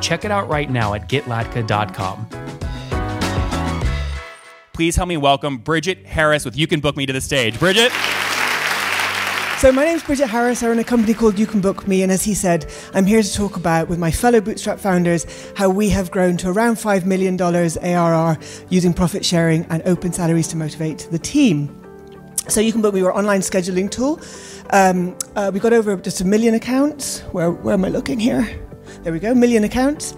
Check it out right now at getlatka.com. Please help me welcome Bridget Harris with You Can Book Me to the stage. Bridget. So my name is Bridget Harris. I run a company called You Can Book Me, and as he said, I'm here to talk about with my fellow Bootstrap founders how we have grown to around five million dollars ARR using profit sharing and open salaries to motivate the team. So You Can Book Me, our online scheduling tool. Um, uh, we got over just a million accounts. Where where am I looking here? There we go, million accounts.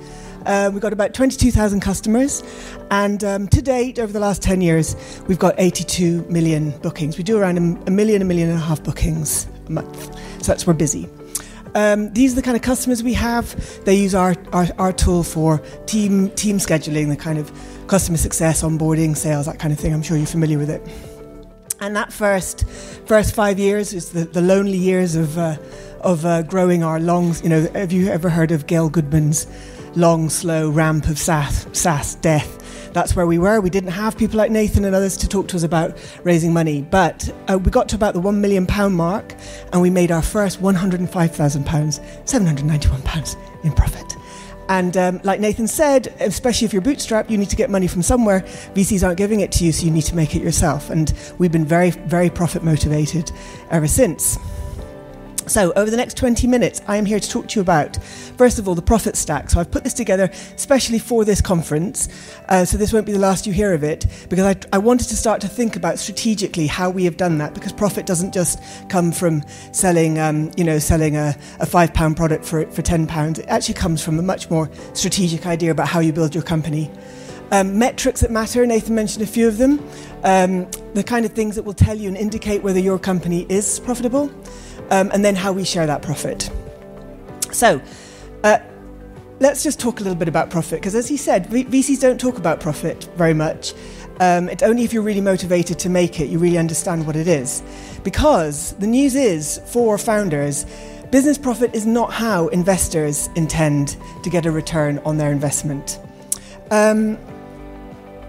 Uh, we've got about 22,000 customers, and um, to date, over the last 10 years, we've got 82 million bookings. We do around a, a million, a million and a half bookings a month. So that's we're busy. Um, these are the kind of customers we have. They use our, our, our, tool for team team scheduling, the kind of customer success, onboarding, sales, that kind of thing. I'm sure you're familiar with it. And that first first five years is the, the lonely years of uh, of uh, growing our lungs. You know, have you ever heard of Gail Goodman's long, slow ramp of SaaS death? That's where we were. We didn't have people like Nathan and others to talk to us about raising money. But uh, we got to about the £1 million mark and we made our first £105,000, £791 in profit. And um, like Nathan said, especially if you're bootstrapped, you need to get money from somewhere. VCs aren't giving it to you, so you need to make it yourself. And we've been very, very profit motivated ever since. So, over the next 20 minutes, I am here to talk to you about, first of all, the profit stack. So, I've put this together especially for this conference. Uh, so, this won't be the last you hear of it, because I, I, wanted to start to think about strategically how we have done that, because profit doesn't just come from selling, um, you know, selling a, a five pound product for, for 10 pounds. It actually comes from a much more strategic idea about how you build your company. Um, metrics that matter, Nathan mentioned a few of them. Um, the kind of things that will tell you and indicate whether your company is profitable um, and then how we share that profit. So, uh, let's just talk a little bit about profit because, as he said, VCs don't talk about profit very much. Um, it's only if you're really motivated to make it, you really understand what it is. Because the news is for founders, business profit is not how investors intend to get a return on their investment. Um,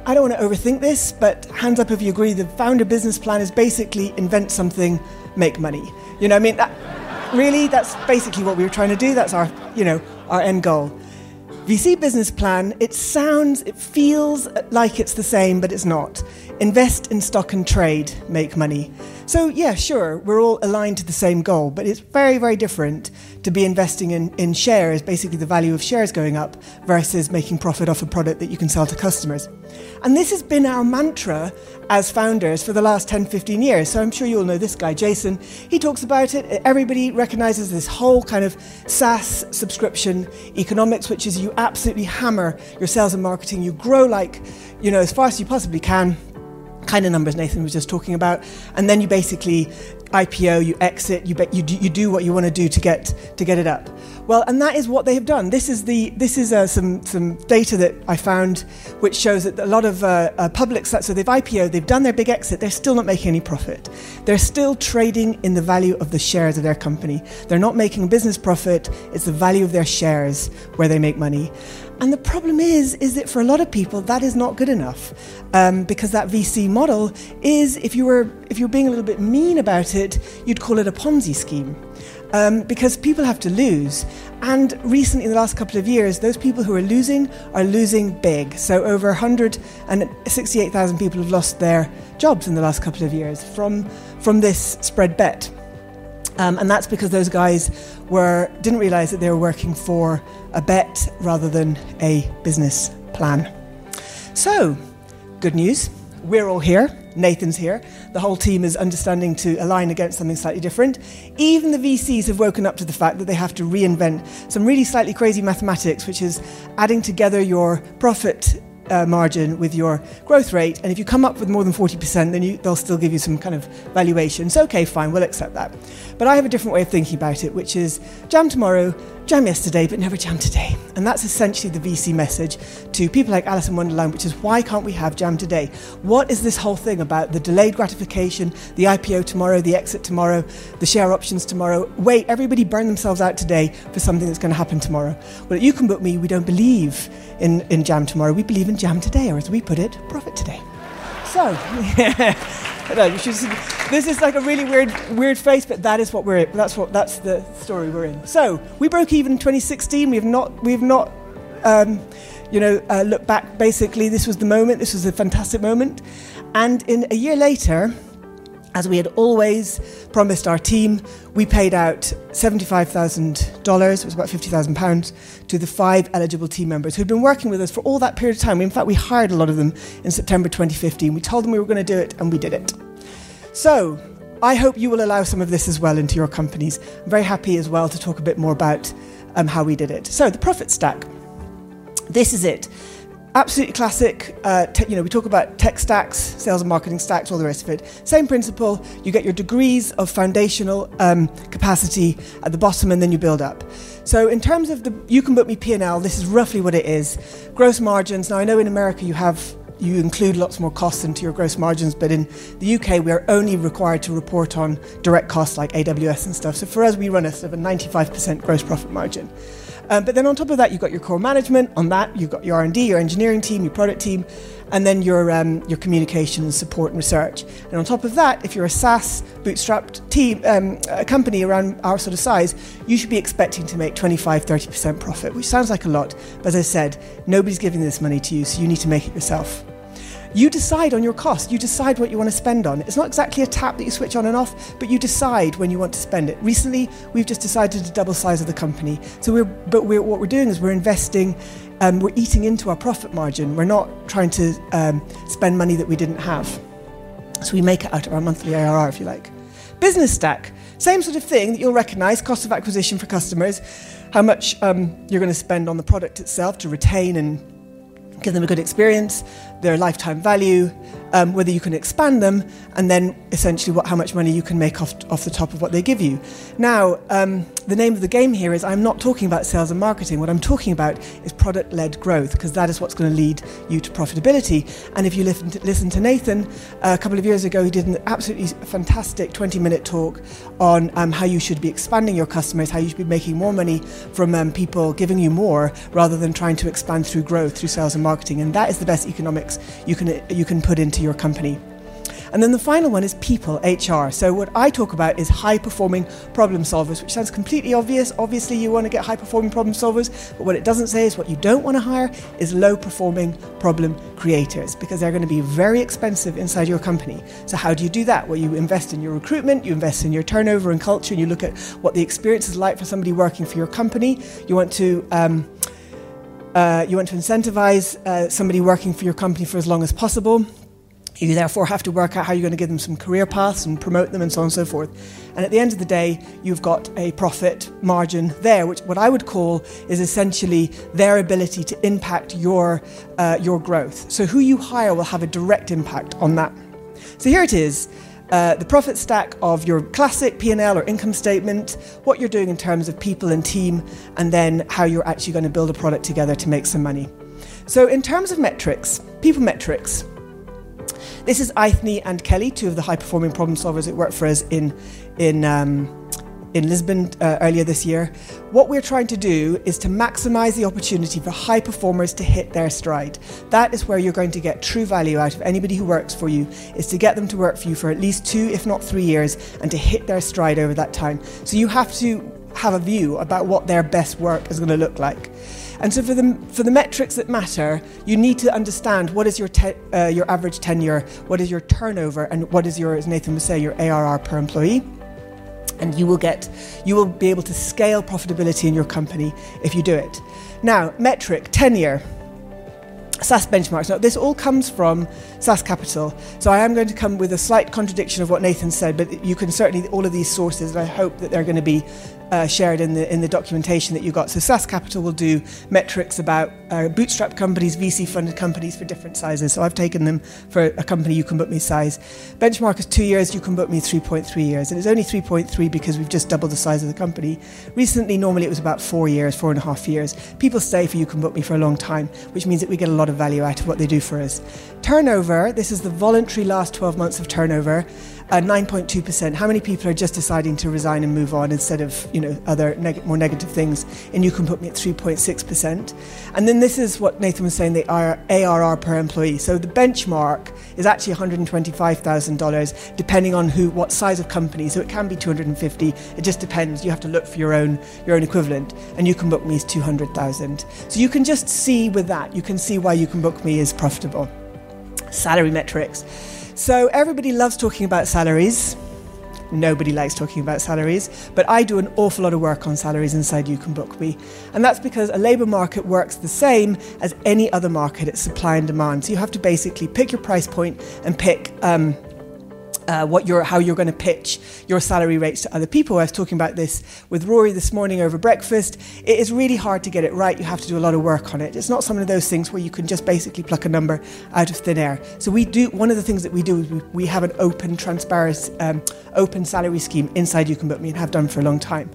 I don't want to overthink this, but hands up if you agree, the founder business plan is basically invent something, make money. You know, I mean, that, really, that's basically what we were trying to do. That's our, you know, our end goal. VC business plan, it sounds, it feels like it's the same, but it's not. Invest in stock and trade, make money. So, yeah, sure, we're all aligned to the same goal, but it's very, very different to be investing in, in shares, basically the value of shares going up, versus making profit off a product that you can sell to customers. And this has been our mantra as founders for the last 10, 15 years. So I'm sure you all know this guy, Jason. He talks about it. Everybody recognizes this whole kind of SaaS subscription economics, which is you absolutely hammer your sales and marketing. You grow like, you know, as fast as you possibly can kind of numbers Nathan was just talking about, and then you basically IPO, you exit, you, be, you, do, you do what you want to do to get to get it up. Well, and that is what they have done. This is the this is uh, some some data that I found, which shows that a lot of uh, uh, public so they've IPO, they've done their big exit, they're still not making any profit. They're still trading in the value of the shares of their company. They're not making business profit. It's the value of their shares where they make money. And the problem is, is that for a lot of people, that is not good enough, um, because that VC model is, if you were if you're being a little bit mean about it, you'd call it a Ponzi scheme, um, because people have to lose. And recently, in the last couple of years, those people who are losing are losing big. So over 168,000 people have lost their jobs in the last couple of years from from this spread bet. Um, and that's because those guys were didn't realize that they were working for a bet rather than a business plan. So, good news. We're all here. Nathan's here. The whole team is understanding to align against something slightly different. Even the VCs have woken up to the fact that they have to reinvent some really slightly crazy mathematics, which is adding together your profit uh, margin with your growth rate. And if you come up with more than 40%, then you, they'll still give you some kind of valuation. So, okay, fine, we'll accept that. But I have a different way of thinking about it, which is jam tomorrow, jam yesterday, but never jam today. And that's essentially the VC message to people like Alice in Wonderland, which is why can't we have jam today? What is this whole thing about the delayed gratification, the IPO tomorrow, the exit tomorrow, the share options tomorrow? Wait, everybody burn themselves out today for something that's going to happen tomorrow. Well, you can book me, we don't believe in, in jam tomorrow, we believe in jam today, or as we put it, profit today. So, no, this is like a really weird, weird face, but that is what we're. That's what. That's the story we're in. So we broke even in 2016. We have not. We have not. Um, you know, uh, look back. Basically, this was the moment. This was a fantastic moment, and in a year later, as we had always promised our team, we paid out $75,000, it was about £50,000, to the five eligible team members who'd been working with us for all that period of time. In fact, we hired a lot of them in September 2015. We told them we were going to do it, and we did it. So, I hope you will allow some of this as well into your companies. I'm very happy as well to talk a bit more about um, how we did it. So, the profit stack. This is it absolutely classic. Uh, te- you know, we talk about tech stacks, sales and marketing stacks, all the rest of it. Same principle. You get your degrees of foundational um, capacity at the bottom, and then you build up. So, in terms of the you can book me P and L, this is roughly what it is. Gross margins. Now, I know in America you have you include lots more costs into your gross margins, but in the UK, we are only required to report on direct costs like AWS and stuff. So for us, we run a sort of a 95% gross profit margin. Um, but then on top of that, you've got your core management. On that, you've got your R&D, your engineering team, your product team, and then your um, your communications, support, and research. And on top of that, if you're a SaaS bootstrapped team, um, a company around our sort of size, you should be expecting to make 25, 30% profit, which sounds like a lot. But as I said, nobody's giving this money to you, so you need to make it yourself. You decide on your cost. You decide what you want to spend on. It's not exactly a tap that you switch on and off, but you decide when you want to spend it. Recently, we've just decided to double size of the company. So we're, but we're, what we're doing is we're investing, um, we're eating into our profit margin. We're not trying to um, spend money that we didn't have. So we make it out of our monthly ARR, if you like. Business stack, same sort of thing that you'll recognize cost of acquisition for customers, how much um, you're going to spend on the product itself to retain and give them a good experience, their lifetime value, um, whether you can expand them, and then essentially what, how much money you can make off, off the top of what they give you. Now, um, the name of the game here is I'm not talking about sales and marketing. What I'm talking about is product led growth, because that is what's going to lead you to profitability. And if you listen to, listen to Nathan, uh, a couple of years ago, he did an absolutely fantastic 20 minute talk on um, how you should be expanding your customers, how you should be making more money from um, people giving you more rather than trying to expand through growth through sales and marketing. And that is the best economics you can, you can put into your company. And then the final one is people, HR. So what I talk about is high performing problem solvers, which sounds completely obvious. Obviously, you want to get high performing problem solvers, but what it doesn't say is what you don't want to hire is low performing problem creators because they're going to be very expensive inside your company. So how do you do that? Well, you invest in your recruitment, you invest in your turnover and culture, and you look at what the experience is like for somebody working for your company. You want to um, uh, you want to incentivize uh, somebody working for your company for as long as possible. You therefore have to work out how you're going to give them some career paths and promote them and so on and so forth. And at the end of the day, you've got a profit margin there, which what I would call is essentially their ability to impact your, uh, your growth. So who you hire will have a direct impact on that. So here it is. Uh, the profit stack of your classic P&L or income statement, what you're doing in terms of people and team, and then how you're actually going to build a product together to make some money. So in terms of metrics, people metrics, this is Aithne and Kelly, two of the high performing problem solvers that work for us in, in, um, in Lisbon uh, earlier this year. What we're trying to do is to maximize the opportunity for high performers to hit their stride. That is where you're going to get true value out of anybody who works for you, is to get them to work for you for at least two, if not three years, and to hit their stride over that time. So you have to have a view about what their best work is going to look like. And so for the, for the metrics that matter, you need to understand what is your, te- uh, your average tenure, what is your turnover, and what is your, as Nathan was saying, your ARR per employee. And you will get, you will be able to scale profitability in your company if you do it. Now, metric, tenure. SaaS benchmarks. Now, this all comes from SaaS Capital. So I am going to come with a slight contradiction of what Nathan said, but you can certainly, all of these sources, and I hope that they're going to be uh, shared in the in the documentation that you got. So SaaS Capital will do metrics about uh, bootstrap companies, VC funded companies for different sizes. So I've taken them for a company you can book me size. Benchmark is two years, you can book me 3.3 years, and it's only 3.3 because we've just doubled the size of the company. Recently, normally it was about four years, four and a half years. People stay for you can book me for a long time, which means that we get a lot of value out of what they do for us. Turnover. This is the voluntary last 12 months of turnover uh, 9.2%. How many people are just deciding to resign and move on instead of, you know, other neg- more negative things? And you can book me at 3.6%. And then this is what Nathan was saying, the ARR per employee. So the benchmark is actually $125,000 depending on who, what size of company. So it can be 250. It just depends. You have to look for your own, your own equivalent. And you can book me as 200,000. So you can just see with that, you can see why you can book me as profitable. Salary metrics. So everybody loves talking about salaries. Nobody likes talking about salaries, but I do an awful lot of work on salaries inside You Can Book Me. And that's because a labour market works the same as any other market, it's supply and demand. So you have to basically pick your price point and pick um, uh, what you're, how you're going to pitch your salary rates to other people. I was talking about this with Rory this morning over breakfast. It is really hard to get it right. You have to do a lot of work on it. It's not some of those things where you can just basically pluck a number out of thin air. So we do. One of the things that we do is we, we have an open, transparent, um, open salary scheme inside You Can Book Me and have done for a long time.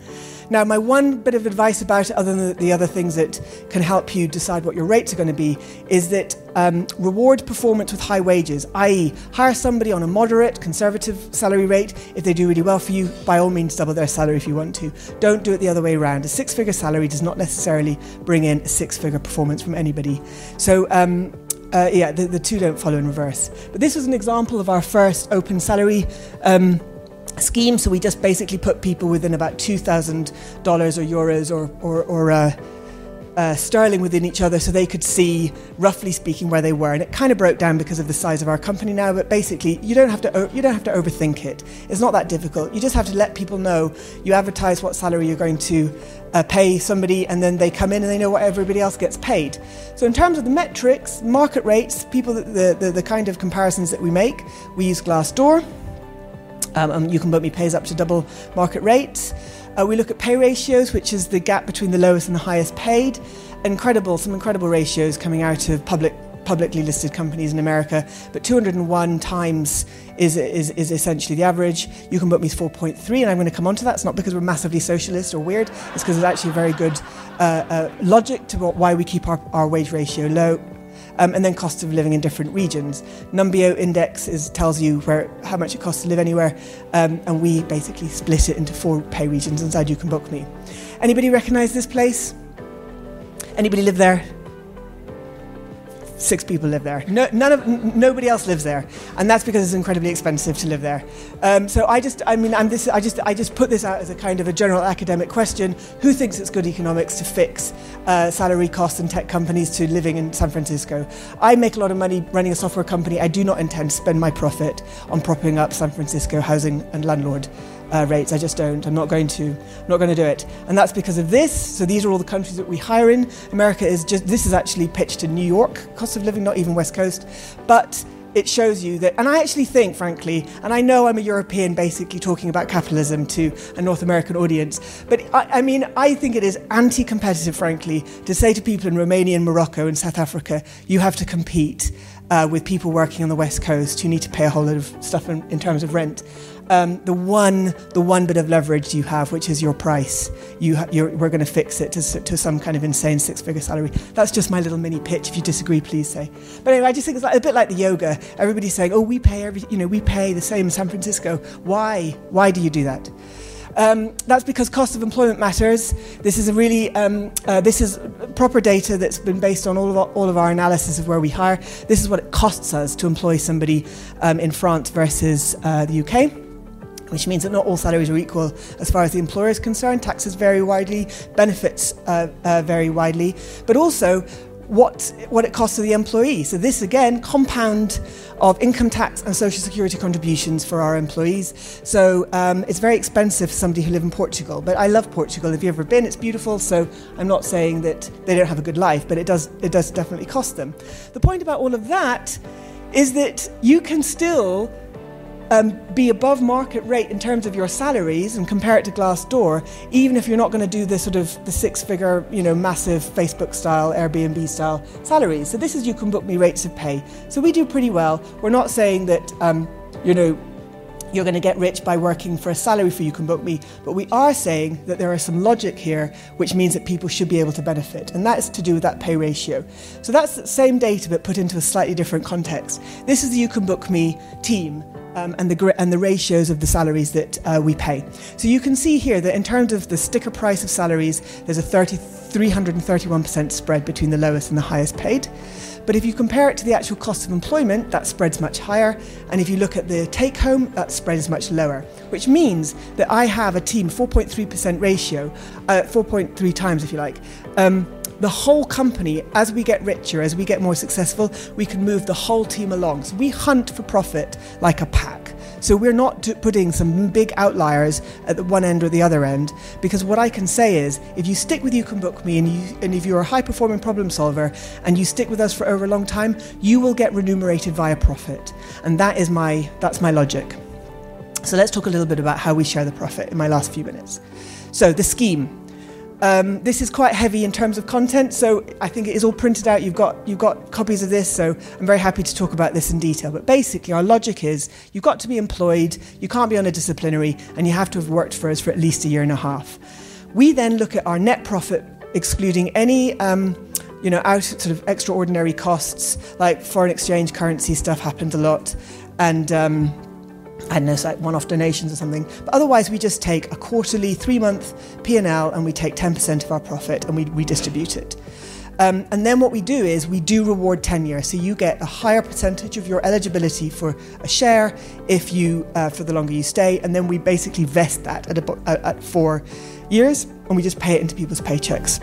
Now, my one bit of advice about it, other than the other things that can help you decide what your rates are going to be, is that um, reward performance with high wages, i.e., hire somebody on a moderate, conservative salary rate. If they do really well for you, by all means, double their salary if you want to. Don't do it the other way around. A six figure salary does not necessarily bring in a six figure performance from anybody. So, um, uh, yeah, the, the, two don't follow in reverse. But this was an example of our first open salary. Um, scheme. So we just basically put people within about $2,000 or euros or, or, or uh, uh, sterling within each other so they could see, roughly speaking, where they were. And it kind of broke down because of the size of our company now. But basically, you don't have to you don't have to overthink it. It's not that difficult. You just have to let people know. You advertise what salary you're going to uh, pay somebody, and then they come in and they know what everybody else gets paid. So in terms of the metrics, market rates, people, the the, the kind of comparisons that we make, we use Glassdoor. Um, and you can book me pays up to double market rates. Uh, we look at pay ratios, which is the gap between the lowest and the highest paid. Incredible, some incredible ratios coming out of public publicly listed companies in America, but 201 times is, is, is essentially the average. You can book me 4.3, and I'm going to come on to that. It's not because we're massively socialist or weird, it's because it's actually very good uh, uh, logic to why we keep our, our wage ratio low um, and then cost of living in different regions. Numbeo index is, tells you where how much it costs to live anywhere, um, and we basically split it into four pay regions inside You Can Book Me. Anybody recognise this place? Anybody live there? Six people live there. No, none of n- nobody else lives there, and that's because it's incredibly expensive to live there. Um, so I just, I mean, I'm this, I just, I just put this out as a kind of a general academic question: Who thinks it's good economics to fix uh, salary costs and tech companies to living in San Francisco? I make a lot of money running a software company. I do not intend to spend my profit on propping up San Francisco housing and landlord uh, rates. I just don't. I'm not going to. I'm not going to do it. And that's because of this. So these are all the countries that we hire in. America is just. This is actually pitched to New York cost of living, not even West Coast, but. It shows you that, and I actually think, frankly, and I know I'm a European basically talking about capitalism to a North American audience, but I, I mean, I think it is anti competitive, frankly, to say to people in Romania and Morocco and South Africa, you have to compete uh, with people working on the West Coast who need to pay a whole lot of stuff in, in terms of rent um, the one the one bit of leverage you have, which is your price. You ha- we're going to fix it to, to some kind of insane six figure salary. That's just my little mini pitch. If you disagree, please say. But anyway, I just think it's like, a bit like the yoga. Everybody's saying, "Oh, we pay every you know we pay the same in San Francisco." Why? Why do you do that? Um, that's because cost of employment matters. This is a really um, uh, this is proper data that's been based on all of our, all of our analysis of where we hire. This is what it costs us to employ somebody um, in France versus uh, the UK which means that not all salaries are equal as far as the employer is concerned. Taxes vary widely, benefits uh, uh, vary widely, but also what, what it costs to the employee. So, this again, compound of income tax and social security contributions for our employees. So, um, it's very expensive for somebody who live in Portugal. But I love Portugal. If you've ever been, it's beautiful. So, I'm not saying that they don't have a good life, but it does, it does definitely cost them. The point about all of that is that you can still um, be above market rate in terms of your salaries and compare it to Glassdoor, even if you're not going to do the sort of the six-figure, you know, massive Facebook style, Airbnb style salaries. So this is you can book me rates of pay. So we do pretty well. We're not saying that, um, you know, you're going to get rich by working for a salary for you can book me but we are saying that there is some logic here which means that people should be able to benefit and that's to do with that pay ratio so that's the same data but put into a slightly different context this is the you can book me team um, and the and the ratios of the salaries that uh, we pay. So you can see here that in terms of the sticker price of salaries, there's a 30, 331% spread between the lowest and the highest paid. But if you compare it to the actual cost of employment, that spread's much higher. And if you look at the take home, that spread is much lower, which means that I have a team 4.3% ratio, uh, 4.3 times if you like. Um, the whole company, as we get richer, as we get more successful, we can move the whole team along. So we hunt for profit like a pack. So we're not putting some big outliers at the one end or the other end, because what I can say is, if you stick with You Can Book Me, and, you, and if you're a high performing problem solver, and you stick with us for over a long time, you will get remunerated via profit, and that is my that's my logic. So let's talk a little bit about how we share the profit in my last few minutes. So the scheme. Um, this is quite heavy in terms of content, so I think it is all printed out. You've got you've got copies of this, so I'm very happy to talk about this in detail. But basically, our logic is you've got to be employed, you can't be on a disciplinary, and you have to have worked for us for at least a year and a half. We then look at our net profit, excluding any. Um, you know, out sort of extraordinary costs like foreign exchange currency stuff happens a lot, and um, I know, it's like one-off donations or something. But otherwise, we just take a quarterly, three-month P&L and we take 10% of our profit and we redistribute it. Um, and then what we do is we do reward tenure. So you get a higher percentage of your eligibility for a share if you uh, for the longer you stay, and then we basically vest that at, a, at four years, and we just pay it into people's paychecks.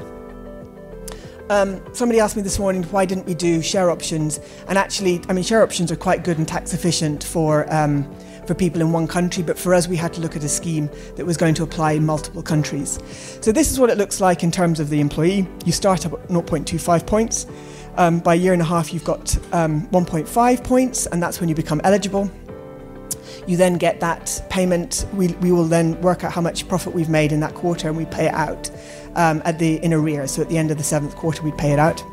Um, somebody asked me this morning why didn't we do share options, and actually, I mean, share options are quite good and tax efficient for. Um, for people in one country, but for us, we had to look at a scheme that was going to apply in multiple countries. So, this is what it looks like in terms of the employee. You start up at 0.25 points. Um, by a year and a half, you've got um, 1.5 points, and that's when you become eligible. You then get that payment. We, we will then work out how much profit we've made in that quarter, and we pay it out um, at the in arrears. So at the end of the seventh quarter, we pay it out.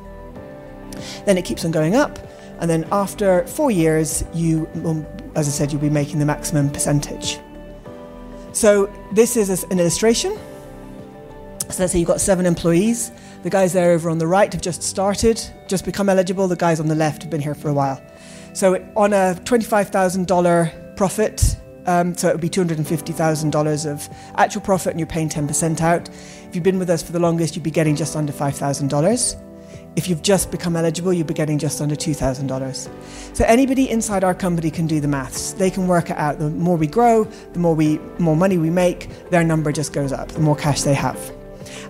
Then it keeps on going up, and then after four years, you as I said, you'll be making the maximum percentage. So this is an illustration. So let's say you've got seven employees. The guys there over on the right have just started, just become eligible. The guys on the left have been here for a while. So on a $25,000 profit, um, so it would be $250,000 of actual profit and you're paying 10% out. If you've been with us for the longest, you'd be getting just under $5,000. If you've just become eligible, you'll be getting just under $2,000. So anybody inside our company can do the maths. They can work it out. The more we grow, the more we more money we make, their number just goes up, the more cash they have.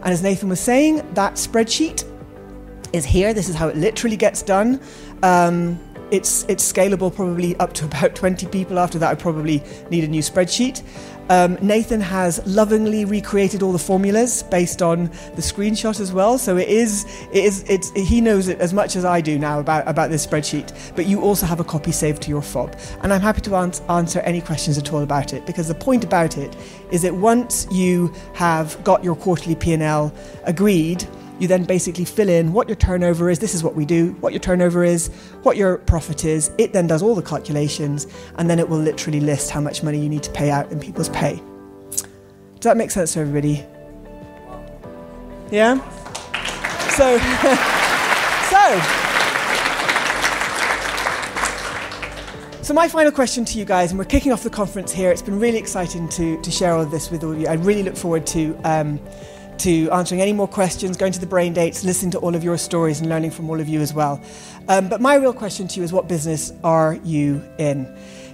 And as Nathan was saying, that spreadsheet is here. This is how it literally gets done. Um, it's it's scalable probably up to about 20 people. After that i probably need a new spreadsheet. Um, nathan has lovingly recreated all the formulas based on the screenshot as well. So it is it is it's he knows it as much as i do now about about this spreadsheet. But you also have a copy saved to your fob. And i'm happy to ans- answer any questions at all about it. Because the point about it is that once you have got your quarterly p&l agreed you then basically fill in what your turnover is. This is what we do, what your turnover is, what your profit is. It then does all the calculations and then it will literally list how much money you need to pay out in people's pay. Does that make sense to everybody? Yeah? So, so. So, my final question to you guys, and we're kicking off the conference here. It's been really exciting to, to share all of this with all of you. I really look forward to um, to answering any more questions, going to the brain dates, listening to all of your stories and learning from all of you as well. Um, but my real question to you is what business are you in?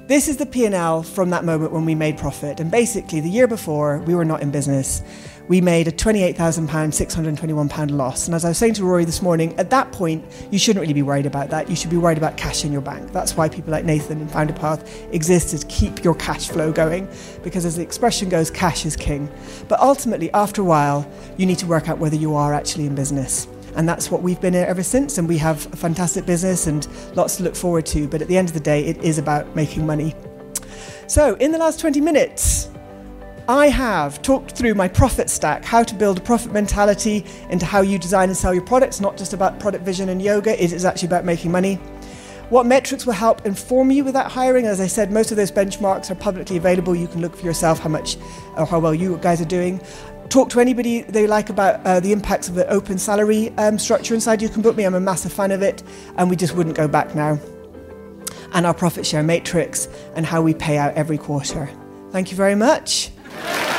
This is the P&L from that moment when we made profit. And basically, the year before, we were not in business we made a £28,000, £621 loss. And as I was saying to Rory this morning, at that point, you shouldn't really be worried about that. You should be worried about cash in your bank. That's why people like Nathan and Founderpath exist to keep your cash flow going, because as the expression goes, cash is king. But ultimately, after a while, you need to work out whether you are actually in business. And that's what we've been ever since. And we have a fantastic business and lots to look forward to. But at the end of the day, it is about making money. So, in the last 20 minutes, I have talked through my profit stack, how to build a profit mentality into how you design and sell your products, not just about product vision and yoga, it is actually about making money. What metrics will help inform you with that hiring? As I said, most of those benchmarks are publicly available. You can look for yourself how much or how well you guys are doing. Talk to anybody they like about uh, the impacts of the open salary um, structure inside You Can Book Me. I'm a massive fan of it, and we just wouldn't go back now. And our profit share matrix and how we pay out every quarter. Thank you very much. Yeah.